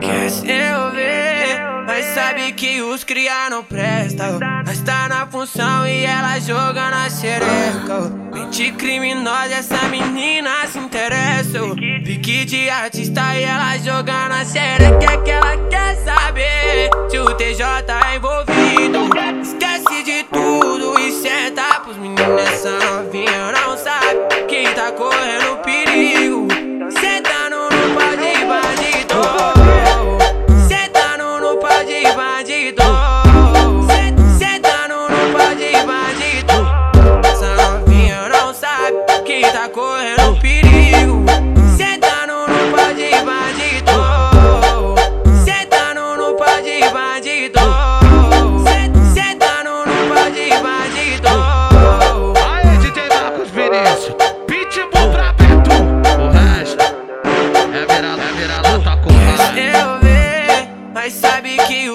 Quer se envolver, mas sabe que os cria não prestam. Mas tá na função e ela joga na xereca. Mente criminosa, essa menina se interessa. Pique de artista e ela joga na xereca. É que ela quer saber se o TJ é envolvido. Esquece de tudo e senta pros meninos.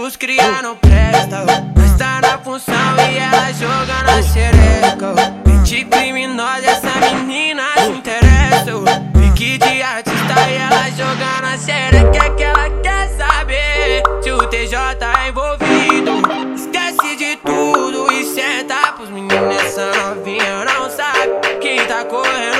Os cria não prestam. Mas tá na função e ela joga na xereca. Mente criminosa, essa menina se interessa. Pique de artista e ela joga na xereca. É que ela quer saber se o TJ é envolvido. Esquece de tudo e senta pros meninos. Essa novinha não sabe quem tá correndo